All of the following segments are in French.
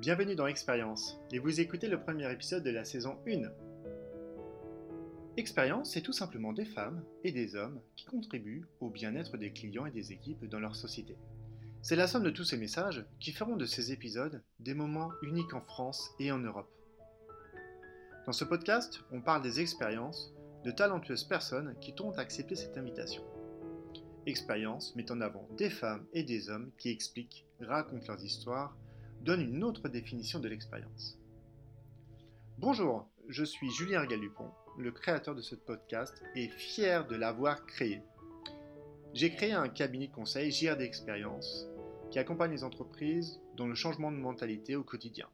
Bienvenue dans Expérience, et vous écoutez le premier épisode de la saison 1. Expérience, c'est tout simplement des femmes et des hommes qui contribuent au bien-être des clients et des équipes dans leur société. C'est la somme de tous ces messages qui feront de ces épisodes des moments uniques en France et en Europe. Dans ce podcast, on parle des expériences de talentueuses personnes qui t'ont accepté cette invitation. Expérience met en avant des femmes et des hommes qui expliquent, racontent leurs histoires, donne une autre définition de l'expérience. Bonjour, je suis Julien Galupon, le créateur de ce podcast et fier de l'avoir créé. J'ai créé un cabinet de conseil JRD Expérience qui accompagne les entreprises dans le changement de mentalité au quotidien.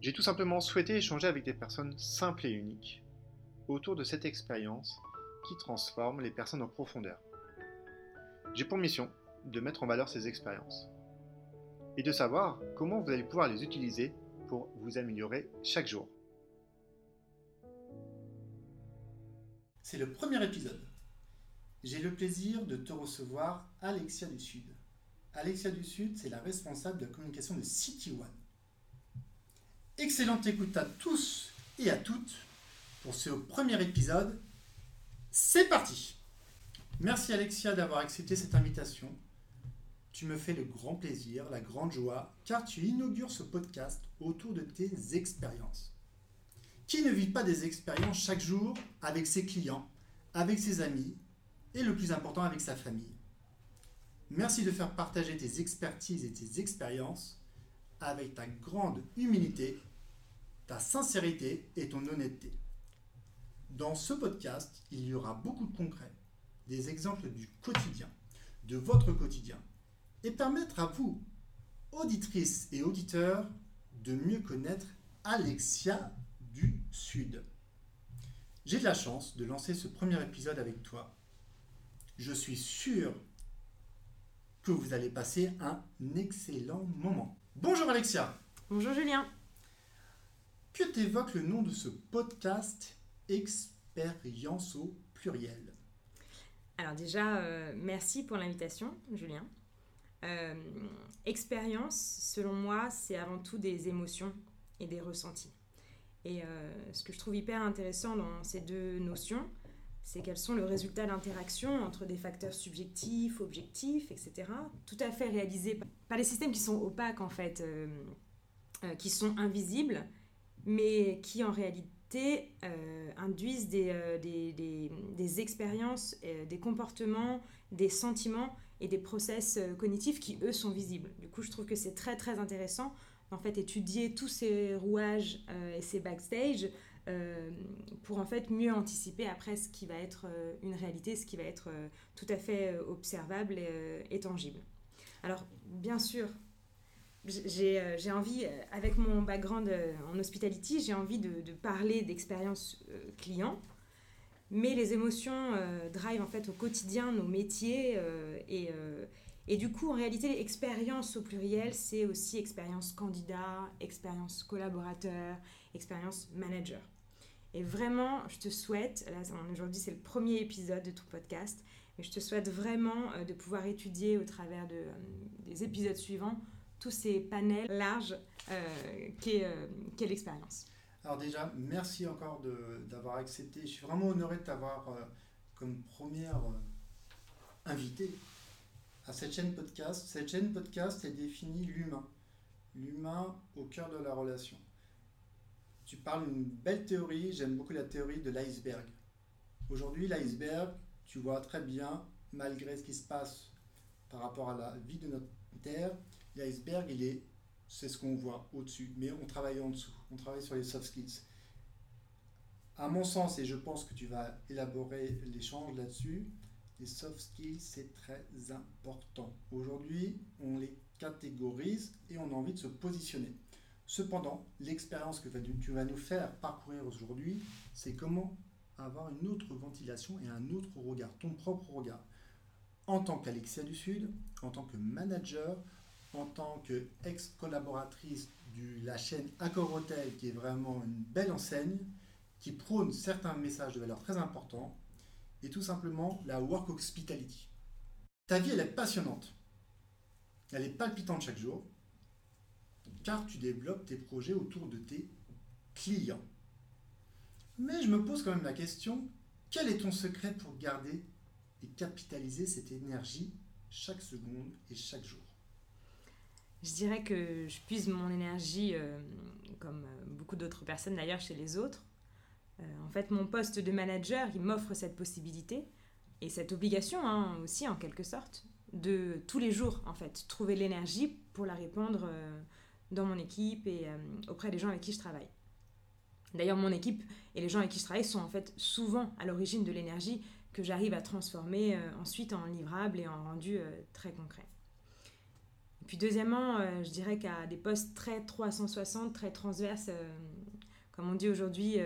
J'ai tout simplement souhaité échanger avec des personnes simples et uniques autour de cette expérience qui transforme les personnes en profondeur. J'ai pour mission de mettre en valeur ces expériences et de savoir comment vous allez pouvoir les utiliser pour vous améliorer chaque jour. C'est le premier épisode. J'ai le plaisir de te recevoir Alexia du Sud. Alexia du Sud, c'est la responsable de la communication de City One. Excellente écoute à tous et à toutes pour ce premier épisode. C'est parti Merci Alexia d'avoir accepté cette invitation tu me fais le grand plaisir, la grande joie, car tu inaugures ce podcast autour de tes expériences. Qui ne vit pas des expériences chaque jour avec ses clients, avec ses amis et le plus important avec sa famille? Merci de faire partager tes expertises et tes expériences avec ta grande humilité, ta sincérité et ton honnêteté. Dans ce podcast, il y aura beaucoup de concrets, des exemples du quotidien, de votre quotidien, et permettre à vous, auditrices et auditeurs, de mieux connaître Alexia du Sud. J'ai de la chance de lancer ce premier épisode avec toi. Je suis sûr que vous allez passer un excellent moment. Bonjour Alexia. Bonjour Julien. Que t'évoque le nom de ce podcast Expérience au pluriel? Alors déjà, euh, merci pour l'invitation Julien. Euh, expérience, selon moi, c'est avant tout des émotions et des ressentis. Et euh, ce que je trouve hyper intéressant dans ces deux notions, c'est qu'elles sont le résultat d'interactions entre des facteurs subjectifs, objectifs, etc., tout à fait réalisés par des systèmes qui sont opaques, en fait, euh, qui sont invisibles, mais qui en réalité induisent des, expériences, des comportements, des sentiments et des process euh, cognitifs qui, eux, sont visibles. Du coup, je trouve que c'est très, très intéressant, en fait, étudier tous ces rouages euh, et ces backstage euh, pour, en fait, mieux anticiper après ce qui va être une réalité, ce qui va être tout à fait observable et, tangible. Alors, bien sûr, j'ai envie, avec mon background en hospitality, j'ai envie de, de parler d'expérience client, mais les émotions euh, drive en fait au quotidien nos métiers euh, et, euh, et, du coup en réalité expérience au pluriel c'est aussi expérience candidat, expérience collaborateur, expérience manager. Et vraiment je te souhaite, là aujourd'hui c'est le premier épisode de ton podcast, mais je te souhaite vraiment de pouvoir étudier au travers de, des épisodes suivants tous ces panels larges qu'est l'expérience. Alors déjà, merci encore d'avoir accepté. Je suis vraiment honoré de t'avoir euh, comme première euh, invité à cette chaîne podcast. Cette chaîne podcast est définie l'humain. L'humain au cœur de la relation. Tu parles d'une belle théorie, j'aime beaucoup la théorie de l'iceberg. Aujourd'hui, l'iceberg, tu vois très bien, malgré ce qui se passe par rapport à la vie de notre Terre, l'iceberg, il est c'est ce qu'on voit au-dessus, mais on travaille en dessous, on travaille sur les soft skills. À mon sens, et je pense que tu vas élaborer l'échange là-dessus, les soft skills, c'est très important. Aujourd'hui, on les catégorise et on a envie de se positionner. Cependant, l'expérience que tu vas nous faire parcourir aujourd'hui, c'est comment avoir une autre ventilation et un autre regard, ton propre regard. En tant qu'Alexia du Sud, en tant que manager, en tant qu'ex-collaboratrice de la chaîne Accor Hotel, qui est vraiment une belle enseigne, qui prône certains messages de valeur très importants, et tout simplement la Work Hospitality. Ta vie, elle est passionnante. Elle est palpitante chaque jour. car tu développes tes projets autour de tes clients. Mais je me pose quand même la question, quel est ton secret pour garder et capitaliser cette énergie chaque seconde et chaque jour? Je dirais que je puise mon énergie, euh, comme euh, beaucoup d'autres personnes d'ailleurs, chez les autres. Euh, en fait, mon poste de manager, il m'offre cette possibilité et cette obligation hein, aussi, en quelque sorte, de tous les jours, en fait, trouver l'énergie pour la répandre dans mon équipe et auprès des gens avec qui je travaille. D'ailleurs, mon équipe et les gens avec qui je travaille sont en fait souvent à l'origine de l'énergie que j'arrive à transformer ensuite en livrable et en rendu très concret. Puis deuxièmement, euh, je dirais qu'à des postes très 360, très transverses, comme on dit aujourd'hui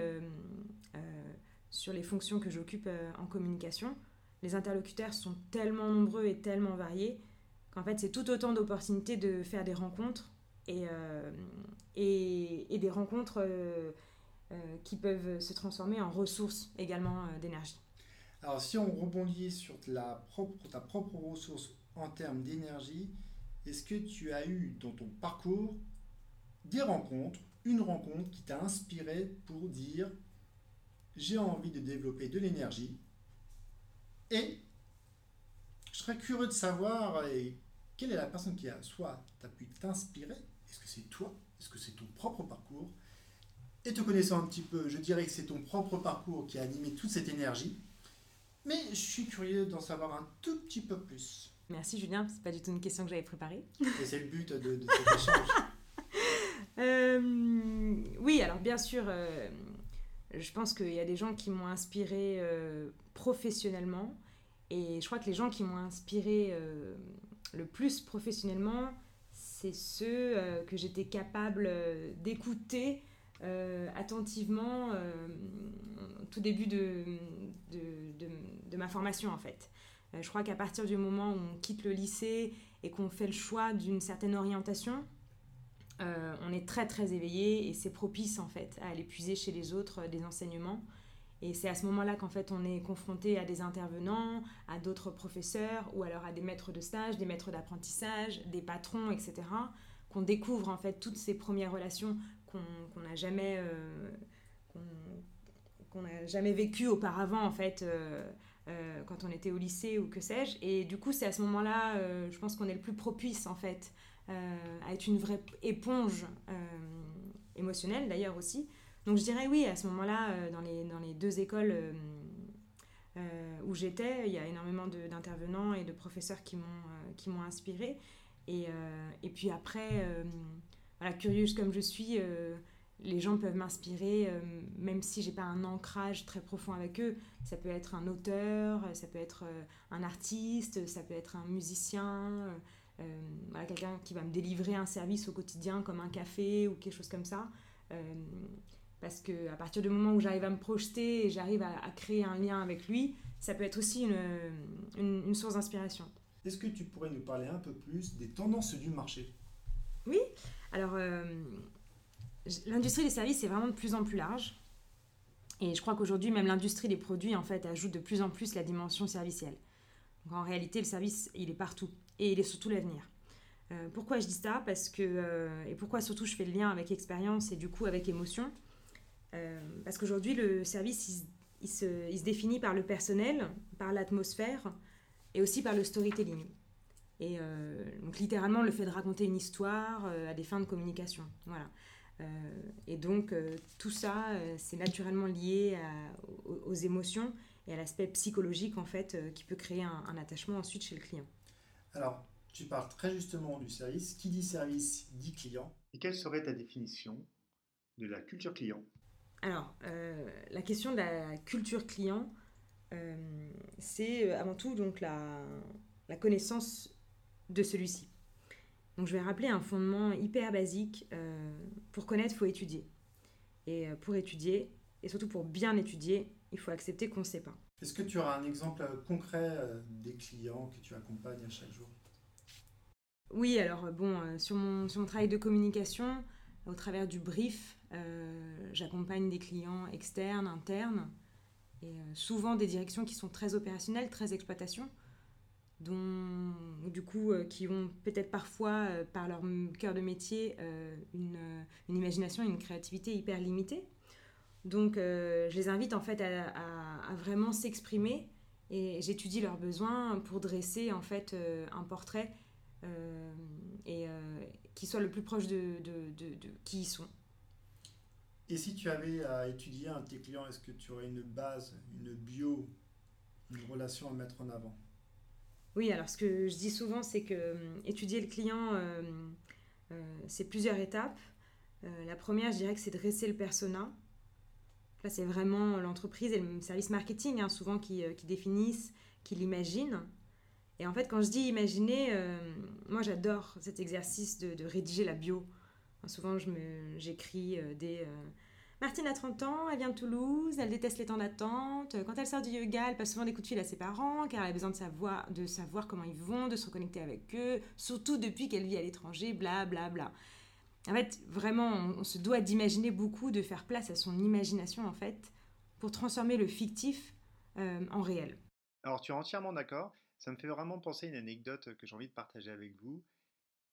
sur les fonctions que j'occupe en communication, les interlocuteurs sont tellement nombreux et tellement variés qu'en fait c'est tout autant d'opportunités de faire des rencontres et, des rencontres euh, qui peuvent se transformer en ressources également euh, d'énergie. Alors si on rebondit sur ta propre ressource en termes d'énergie, est-ce que tu as eu dans ton parcours des rencontres, une rencontre qui t'a inspiré pour dire j'ai envie de développer de l'énergie et je serais curieux de savoir quelle est la personne qui a soit t'a pu t'inspirer, est-ce que c'est toi, est-ce que c'est ton propre parcours, et te connaissant un petit peu, je dirais que c'est ton propre parcours qui a animé toute cette énergie. Mais je suis curieux d'en savoir un tout petit peu plus. Merci Julien, c'est pas du tout une question que j'avais préparée. Et c'est le but de, cet échange. Euh, oui, alors bien sûr, euh, je pense qu'il y a des gens qui m'ont inspiré euh, professionnellement. Et je crois que les gens qui m'ont inspiré le plus professionnellement, c'est ceux que j'étais capable d'écouter euh, attentivement euh, tout début de, de, ma formation en fait. Euh, je crois qu'à partir du moment où on quitte le lycée et qu'on fait le choix d'une certaine orientation, on est très très éveillé et c'est propice en fait à aller puiser chez les autres des enseignements. Et c'est à ce moment-là qu'en fait on est confronté à des intervenants, à d'autres professeurs ou alors à des maîtres de stage, des maîtres d'apprentissage, des patrons, etc. Qu'on découvre en fait toutes ces premières relations qu'on n'a jamais, euh, n'a jamais vécu auparavant en fait. Euh, euh, quand on était au lycée ou que sais-je. Et du coup, c'est à ce moment-là, je pense qu'on est le plus propice en fait à être une vraie éponge émotionnelle d'ailleurs aussi. Donc je dirais oui, à ce moment-là, dans, les, dans les deux écoles où j'étais, il y a énormément d'intervenants et de professeurs qui m'ont inspiré. Et, et, puis après, curieuse comme je suis, euh, les gens peuvent m'inspirer, euh, même si j'ai pas un ancrage très profond avec eux. Ça peut être un auteur, ça peut être euh, un artiste, ça peut être un musicien, quelqu'un qui va me délivrer un service au quotidien comme un café ou quelque chose comme ça. parce que à partir du moment où j'arrive à me projeter et j'arrive à, créer un lien avec lui, ça peut être aussi une, une source d'inspiration. Est-ce que tu pourrais nous parler un peu plus des tendances du marché? Oui, alors, euh, l'industrie des services est vraiment de plus en plus large. Et je crois qu'aujourd'hui, même l'industrie des produits, en fait, ajoute de plus en plus la dimension servicielle. En réalité, le service, il est partout. Et il est surtout l'avenir. Euh, pourquoi je dis ça? Parce que, euh, et pourquoi surtout je fais le lien avec expérience et du coup avec émotion? Parce qu'aujourd'hui, le service, il, se, il, se, définit par le personnel, par l'atmosphère et aussi par le storytelling. Et euh, donc littéralement le fait de raconter une histoire euh, à des fins de communication. Voilà. Euh, et donc tout ça, c'est naturellement lié aux, émotions et à l'aspect psychologique en fait qui peut créer un, attachement ensuite chez le client. Alors, tu parles très justement du service. Qui dit service dit client. Et quelle serait ta définition de la culture client? Alors, la question de la culture client, c'est avant tout donc la, la connaissance de celui-ci. Donc je vais rappeler un fondement hyper basique. Euh, pour connaître, il faut étudier. Et euh, pour étudier, et surtout pour bien étudier, il faut accepter qu'on ne sait pas. Est-ce que tu auras un exemple euh, concret des clients que tu accompagnes à chaque jour? Oui, alors bon, sur, mon, sur mon travail de communication, au travers du brief, j'accompagne des clients externes, internes, et souvent des directions qui sont très opérationnelles, très exploitation dont, du coup, qui ont peut-être parfois, par leur cœur de métier, une, une, imagination et une créativité hyper limitée. Donc, je les invite en fait à, vraiment s'exprimer et j'étudie leurs besoins pour dresser en fait un portrait et qui soit le plus proche de, de qui ils sont. Et si tu avais à étudier un de tes clients, est-ce que tu aurais une base, une bio, une relation à mettre en avant? Oui, alors ce que je dis souvent, c'est que euh, étudier le client, euh, euh, c'est plusieurs étapes. la première, je dirais que c'est dresser le persona. Là, c'est vraiment l'entreprise et le service marketing, hein, souvent, qui, définissent, qui l'imaginent. Et en fait, quand je dis imaginer, moi, j'adore cet exercice de, de, rédiger la bio. Souvent, j'écris des Martine a 30 ans, elle vient de Toulouse, elle déteste les temps d'attente. Quand elle sort du yoga, elle passe souvent des coups de fil à ses parents car elle a besoin de savoir, de savoir comment ils vont, de se reconnecter avec eux, surtout depuis qu'elle vit à l'étranger, bla bla bla. En fait, vraiment, on, se doit d'imaginer beaucoup, de faire place à son imagination en fait, pour transformer le fictif euh, en réel. Alors tu es entièrement d'accord, ça me fait vraiment penser à une anecdote que j'ai envie de partager avec vous.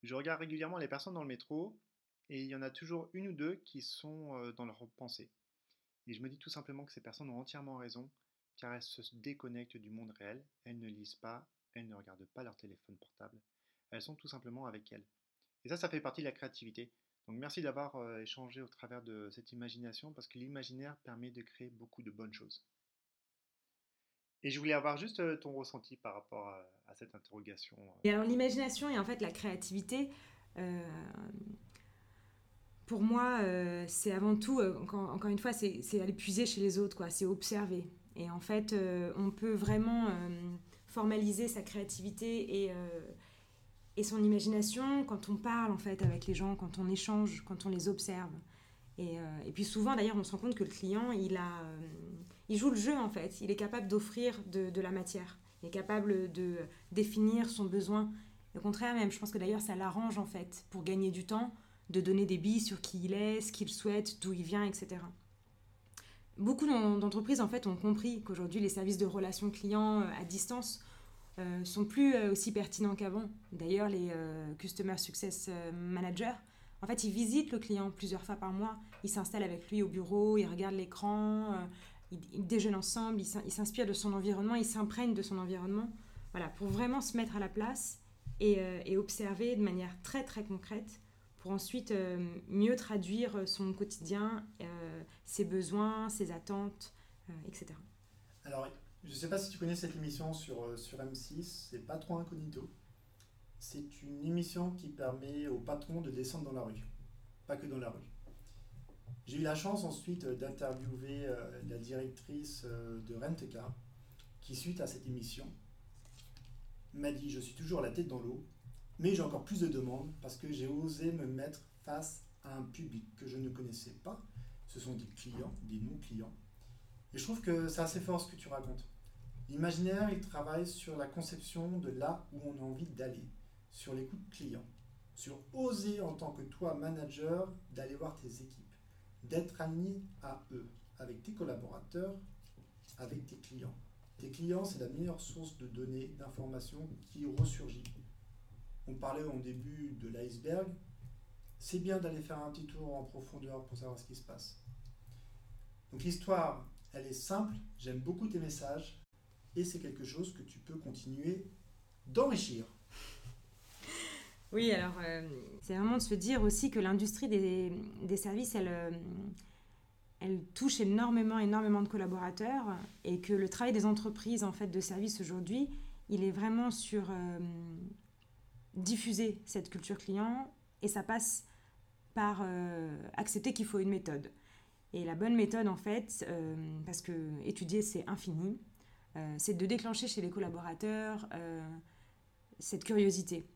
Je regarde régulièrement les personnes dans le métro et il y en a toujours une ou deux qui sont euh, dans leur pensée. Et je me dis tout simplement que ces personnes ont entièrement raison, car elles se déconnectent du monde réel, elles ne lisent pas, elles ne regardent pas leur téléphone portable, elles sont tout simplement avec elles. Et ça, ça fait partie de la créativité. Donc merci d'avoir euh, échangé au travers de cette imagination, parce que l'imaginaire permet de créer beaucoup de bonnes choses. Et je voulais avoir juste euh, ton ressenti par rapport à, cette interrogation. Et alors l'imagination et en fait la créativité, pour moi, euh, c'est avant tout, euh, encore, une fois, c'est aller puiser chez les autres, quoi. C'est observer. Et en fait, euh, on peut vraiment formaliser sa créativité et, son imagination quand on parle, en fait, avec les gens, quand on échange, quand on les observe. Et, et puis souvent, d'ailleurs, on se rend compte que le client, il, a, il joue le jeu, en fait. Il est capable d'offrir de, de, la matière. Il est capable de définir son besoin. Au contraire, même, je pense que d'ailleurs, ça l'arrange, en fait, pour gagner du temps de donner des billes sur qui il est, ce qu'il souhaite, d'où il vient, etc. Beaucoup d'entreprises en fait ont compris qu'aujourd'hui les services de relations clients euh, à distance euh, sont plus euh, aussi pertinents qu'avant. D'ailleurs, les Customer Success Managers, en fait, ils visitent le client plusieurs fois par mois. Ils s'installent avec lui au bureau, ils regardent l'écran, ils, déjeunent ensemble, ils s'inspirent de son environnement, ils s'imprègnent de son environnement. Voilà, pour vraiment se mettre à la place et, et observer de manière très très concrète pour ensuite euh, mieux traduire son quotidien, euh, ses besoins, ses attentes, euh, etc. Alors, je ne sais pas si tu connais cette émission sur, sur M6, c'est pas incognito. C'est une émission qui permet aux patrons de descendre dans la rue, pas que dans la rue. J'ai eu la chance ensuite d'interviewer la directrice de Rentecar, qui suite à cette émission m'a dit je suis toujours la tête dans l'eau, mais j'ai encore plus de demandes parce que j'ai osé me mettre face à un public que je ne connaissais pas. Ce sont des clients, des non-clients. Et je trouve que c'est assez fort ce que tu racontes. L'imaginaire, il travaille sur la conception de là où on a envie d'aller, sur l'écoute client, sur oser en tant que toi, manager, d'aller voir tes équipes, d'être aligné à eux, avec tes collaborateurs, avec tes clients. Tes clients, c'est la meilleure source de données, d'informations qui ressurgit on parlait au début de l'iceberg, c'est bien d'aller faire un petit tour en profondeur pour savoir ce qui se passe. Donc l'histoire, elle est simple, j'aime beaucoup tes messages, et c'est quelque chose que tu peux continuer d'enrichir. Oui, alors euh, c'est vraiment de se dire aussi que l'industrie des, services, elle, euh, elle touche énormément, énormément de collaborateurs et que le travail des entreprises en fait de services aujourd'hui, il est vraiment sur euh, diffuser cette culture client et ça passe par euh, accepter qu'il faut une méthode. Et la bonne méthode, en fait, euh, parce que étudier, c'est infini, euh, c'est de déclencher chez les collaborateurs cette curiosité.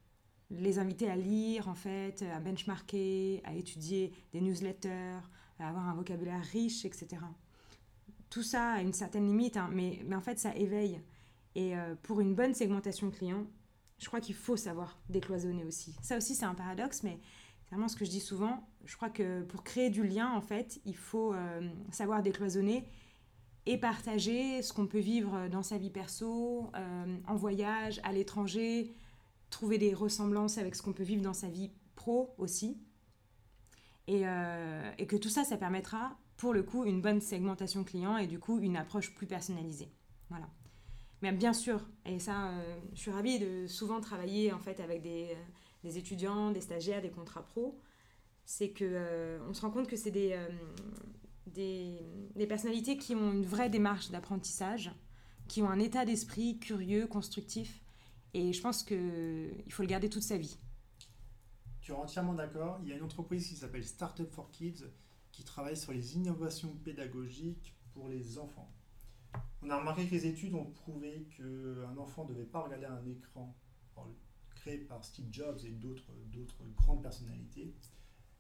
Les inviter à lire, en fait, à benchmarker, à étudier des newsletters, à avoir un vocabulaire riche, etc. Tout ça a une certaine limite, hein, mais, mais en fait, ça éveille. Et pour une bonne segmentation client, je crois qu'il faut savoir décloisonner aussi. Ça aussi, c'est un paradoxe, mais c'est vraiment ce que je dis souvent. Je crois que pour créer du lien, en fait, il faut euh, savoir décloisonner et partager ce qu'on peut vivre dans sa vie perso, euh, en voyage, à l'étranger, trouver des ressemblances avec ce qu'on peut vivre dans sa vie pro aussi. Et, et, que tout ça, ça permettra pour le coup une bonne segmentation client et du coup une approche plus personnalisée. Voilà. Mais bien sûr, et ça, je suis ravie de souvent travailler en fait avec des, des étudiants, des stagiaires, des contrats pro, c'est que euh, on se rend compte que c'est des, euh, des, des, personnalités qui ont une vraie démarche d'apprentissage, qui ont un état d'esprit curieux, constructif, et je pense qu'il faut le garder toute sa vie. Tu es entièrement d'accord. Il y a une entreprise qui s'appelle Startup for Kids qui travaille sur les innovations pédagogiques pour les enfants. On a remarqué que les études ont prouvé qu'un enfant ne devait pas regarder un écran par Steve Jobs et d'autres grandes personnalités,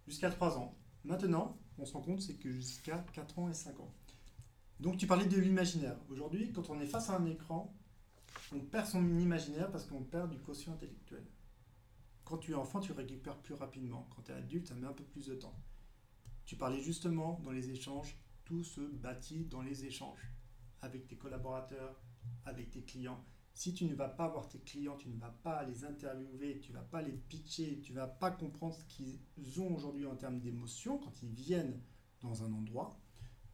jusqu'à 3 ans. Maintenant, on se rend compte, c'est que jusqu'à 4 ans et 5 ans. Donc tu parlais de l'imaginaire. Aujourd'hui, quand on est face à un écran, on perd son imaginaire parce qu'on perd du quotient intellectuel. Quand tu es enfant, tu récupères plus rapidement. Quand tu es adulte, ça met un peu plus de temps. Tu parlais justement dans les échanges, tout se bâtit dans les échanges avec tes collaborateurs, avec tes clients si tu ne vas pas voir tes clients, tu ne vas pas les interviewer, tu ne vas pas les pitcher, tu ne vas pas comprendre ce qu'ils ont aujourd'hui en termes d'émotion quand ils viennent dans un endroit.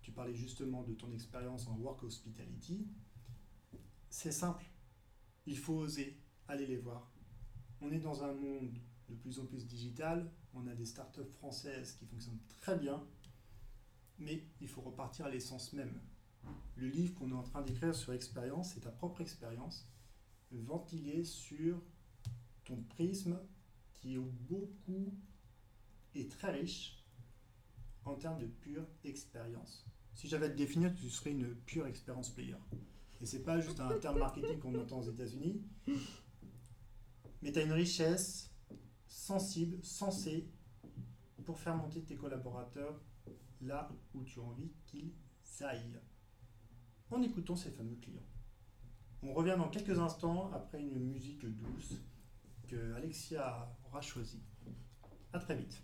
Tu parlais justement de ton expérience en work hospitality. C'est simple. Il faut oser aller les voir. On est dans un monde de plus en plus digital. On a des startups françaises qui fonctionnent très bien. Mais il faut repartir à l'essence même. Le livre qu'on est en train d'écrire sur expérience, c'est ta propre expérience ventiler sur ton prisme qui est beaucoup et très riche en termes de pure expérience. Si j'avais à te définir, tu serais une pure expérience player. Et c'est pas juste un terme marketing qu'on entend aux États-Unis, mais tu as une richesse sensible, sensée, pour faire monter tes collaborateurs là où tu as envie qu'ils aillent, en écoutant ces fameux clients. On revient dans quelques instants après une musique douce que Alexia aura choisie. A très vite.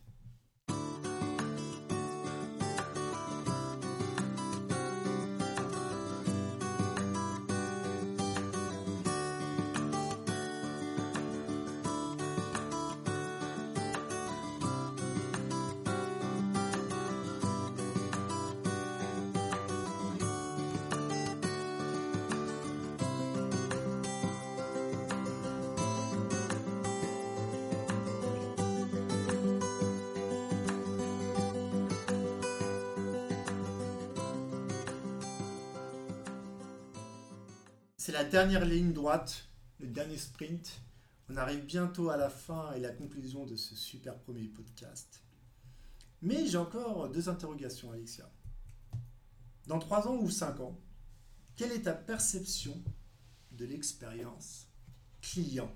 C'est la dernière ligne droite, le dernier sprint. On arrive bientôt à la fin et la conclusion de ce super premier podcast. Mais j'ai encore deux interrogations, Alexia. Dans trois ans ou cinq ans, quelle est ta perception de l'expérience client?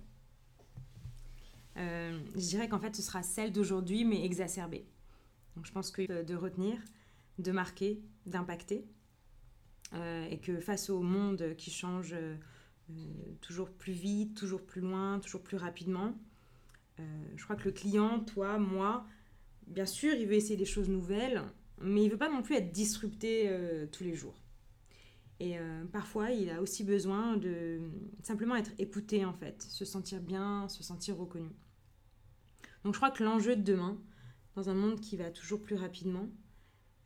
Euh, Je dirais qu'en fait, ce sera celle d'aujourd'hui, mais exacerbée. Donc, je pense que de retenir, de marquer, d'impacter, et que face au monde qui change euh, toujours plus vite, toujours plus loin, toujours plus rapidement, euh, je crois que le client, toi, moi, bien sûr, il veut essayer des choses nouvelles, mais il veut pas non plus être disrupté tous les jours. Et parfois, il a aussi besoin de simplement être écouté, en fait, se sentir bien, se sentir reconnu. Donc je crois que l'enjeu de demain, dans un monde qui va toujours plus rapidement,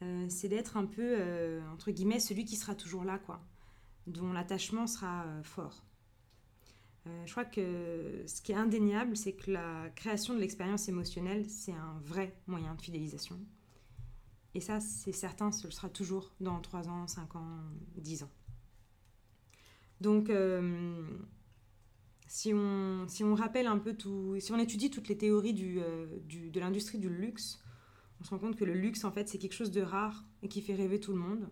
euh, c'est d'être un peu, euh, entre guillemets, celui qui sera toujours là, quoi, dont l'attachement sera euh, fort. je crois que ce qui est indéniable, c'est que la création de l'expérience émotionnelle, c'est un vrai moyen de fidélisation. Et ça, c'est certain, ce sera toujours dans 3 ans, 5 ans, 10 ans. Donc, si, on, si on rappelle un peu tout, si on étudie toutes les théories du, de l'industrie du luxe, on se rend compte que le luxe, en fait, c'est quelque chose de rare et qui fait rêver tout le monde.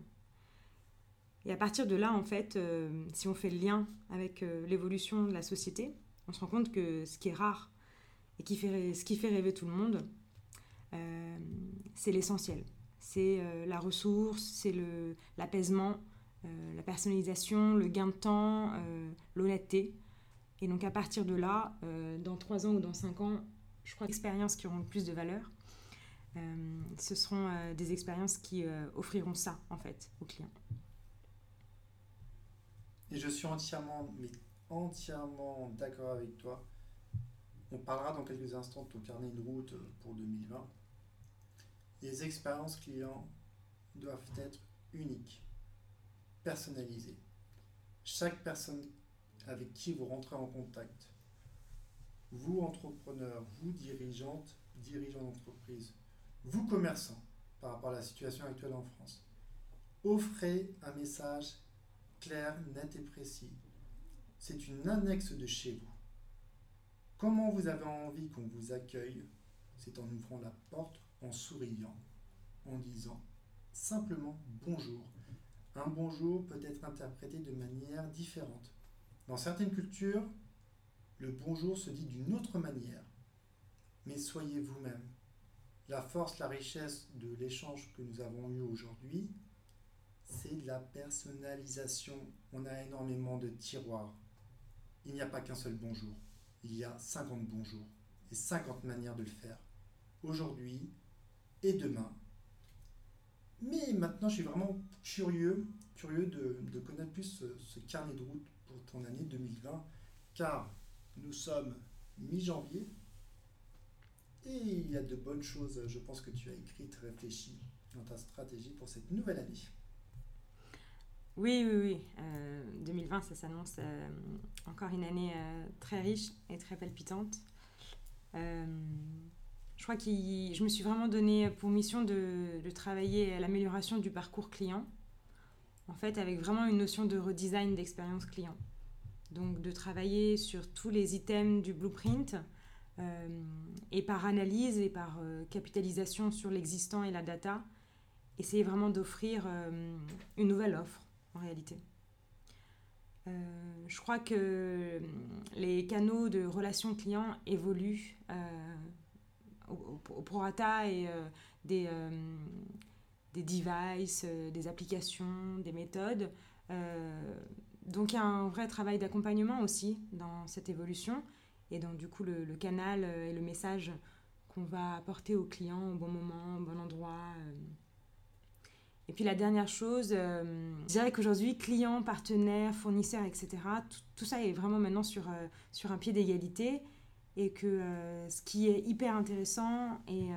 Et à partir de là, en fait, euh, si on fait le lien avec euh, l'évolution de la société, on se rend compte que ce qui est rare et qui fait, ce qui fait rêver tout le monde, euh, c'est l'essentiel. C'est la ressource, c'est l'apaisement, la personnalisation, le gain de temps, l'honnêteté. Et donc à partir de là, dans 3 ans ou dans 5 ans, je crois l'expérience qui auront le plus de valeur, ce seront euh, des expériences qui euh, offriront ça, en fait, aux clients. Et je suis entièrement, mais entièrement d'accord avec toi. On parlera dans quelques instants de ton carnet de route pour 2020. Les expériences clients doivent être uniques, personnalisées. Chaque personne avec qui vous rentrez en contact, vous entrepreneurs, vous dirigeantes, dirigeants d'entreprise, vous commerçants, par rapport à la situation actuelle en France, offrez un message clair, net et précis. C'est une annexe de chez vous. Comment vous avez envie qu'on vous accueille? C'est en ouvrant la porte, en souriant, en disant simplement bonjour. Un bonjour peut être interprété de manière différente. Dans certaines cultures, le bonjour se dit d'une autre manière. Mais soyez vous-même. La force, la richesse de l'échange que nous avons eu aujourd'hui, c'est la personnalisation. On a énormément de tiroirs. Il n'y a pas qu'un seul bonjour. Il y a 50 bonjours et 50 manières de le faire. Aujourd'hui et demain. Mais maintenant, je suis vraiment curieux, curieux de, connaître plus ce, ce, carnet de route pour ton année 2020, car nous sommes mi-janvier et il y a de bonnes choses, je pense que tu as écrites, réfléchies dans ta stratégie pour cette nouvelle année. Oui, oui, oui. 2020, euh, ça s'annonce euh, encore une année euh, très riche et très palpitante. je crois que je me suis vraiment donné pour mission de, de travailler à l'amélioration du parcours client, en fait, avec vraiment une notion de redesign d'expérience client. Donc, de travailler sur tous les items du blueprint et par analyse et par capitalisation sur l'existant et la data, essayer vraiment d'offrir une nouvelle offre en réalité. Euh, je crois que les canaux de relations clients évoluent euh, au, prorata et euh, des, des devices, des applications, des méthodes. donc il y a un vrai travail d'accompagnement aussi dans cette évolution et dans du coup le, canal et le message qu'on va apporter aux clients au bon moment, au bon endroit. Et puis la dernière chose, euh, je dirais qu'aujourd'hui, clients, partenaires, fournisseurs, etc., tout, ça est vraiment maintenant sur, euh, sur un pied d'égalité. Et que euh, ce qui est hyper intéressant et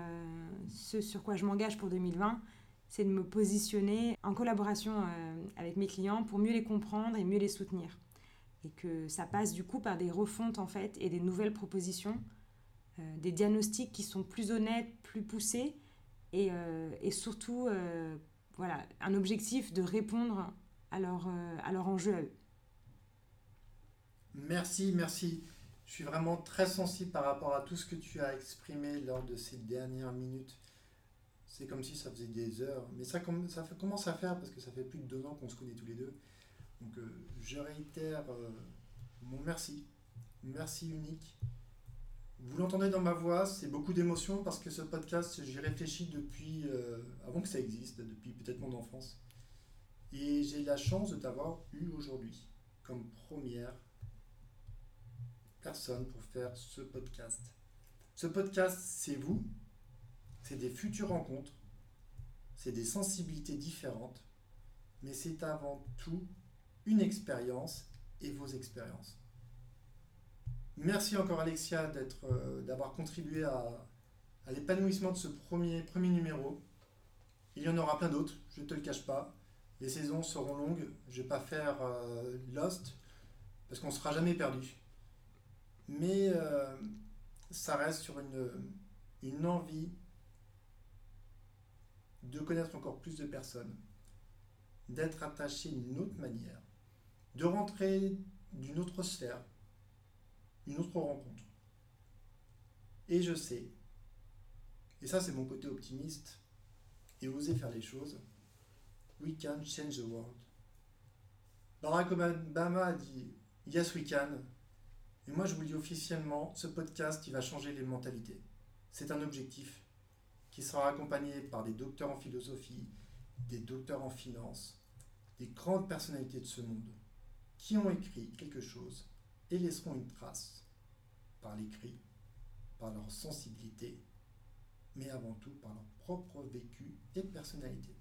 ce sur quoi je m'engage pour 2020, c'est de me positionner en collaboration avec mes clients pour mieux les comprendre et mieux les soutenir. Et que ça passe du coup par des refontes en fait et des nouvelles propositions, des diagnostics qui sont plus honnêtes, plus poussés et, et surtout voilà, un objectif de répondre à leur, euh, à leur enjeu à eux. Merci, merci. Je suis vraiment très sensible par rapport à tout ce que tu as exprimé lors de ces dernières minutes. C'est comme si ça faisait des heures, mais ça commence à faire parce que ça fait plus de deux ans qu'on se connaît tous les deux. Donc euh, je réitère euh, mon merci, merci unique. Vous l'entendez dans ma voix, c'est beaucoup d'émotions parce que ce podcast, j'y réfléchis depuis euh, avant que ça existe, depuis peut-être mon enfance. Et j'ai la chance de t'avoir eu aujourd'hui comme première personne pour faire ce podcast. Ce podcast, c'est vous, c'est des futures rencontres, c'est des sensibilités différentes, mais c'est avant tout une expérience et vos expériences. Merci encore Alexia euh, d'avoir contribué à, l'épanouissement de ce premier, premier numéro. Il y en aura plein d'autres, je ne te le cache pas. Les saisons seront longues, je ne vais pas faire euh, Lost, parce qu'on ne sera jamais perdu. Mais euh, ça reste sur une, une envie de connaître encore plus de personnes, d'être attaché d'une autre manière, de rentrer d'une autre sphère, une autre rencontre. Et je sais, et ça c'est mon côté optimiste, et oser faire les choses, we can change the world. Barack Obama a dit Yes, we can. Et moi je vous dis officiellement, ce podcast il va changer les mentalités. C'est un objectif qui sera accompagné par des docteurs en philosophie, des docteurs en finance, des grandes personnalités de ce monde qui ont écrit quelque chose et laisseront une trace par l'écrit, par leur sensibilité, mais avant tout par leur propre vécu et personnalité.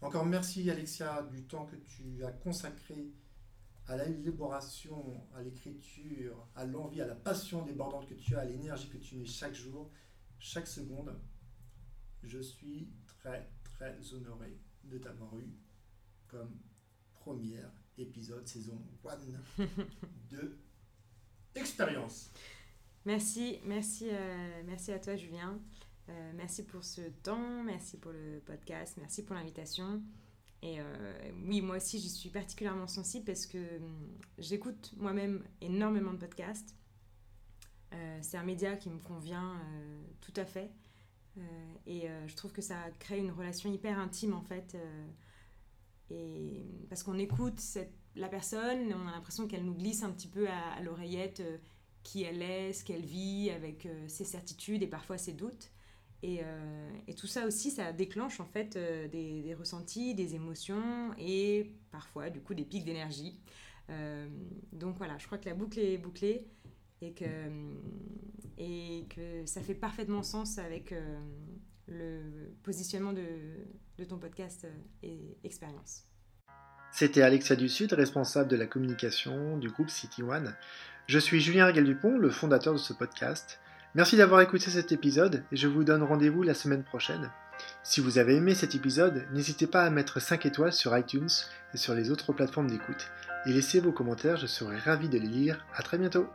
Encore merci Alexia du temps que tu as consacré à l'élaboration, à l'écriture, à l'envie, à la passion débordante que tu as, à l'énergie que tu mets chaque jour, chaque seconde, je suis très très honoré de t'avoir eu comme premier épisode saison 1 de Expérience. Merci, merci, euh, merci à toi Julien. Euh, merci pour ce temps, merci pour le podcast, merci pour l'invitation. Et euh, oui, moi aussi, j'y suis particulièrement sensible parce que hum, j'écoute moi-même énormément de podcasts. c'est un média qui me convient tout à fait. et je trouve que ça crée une relation hyper intime en fait. Et parce qu'on écoute la personne, on a l'impression qu'elle nous glisse un petit peu à, l'oreillette qui elle est, ce qu'elle vit, avec ses certitudes et parfois ses doutes. Euh, et, tout ça aussi, ça déclenche en fait euh, des, ressentis, des émotions et parfois du coup des pics d'énergie. Euh, donc voilà, je crois que la boucle est bouclée et que ça fait parfaitement sens avec le positionnement de, ton podcast et expérience. C'était Alexia Dussud, responsable de la communication du groupe City One. Je suis Julien Regal Dupont, le fondateur de ce podcast. Merci d'avoir écouté cet épisode et je vous donne rendez-vous la semaine prochaine. Si vous avez aimé cet épisode, n'hésitez pas à mettre 5 étoiles sur iTunes et sur les autres plateformes d'écoute. Et laissez vos commentaires, je serai ravi de les lire. A très bientôt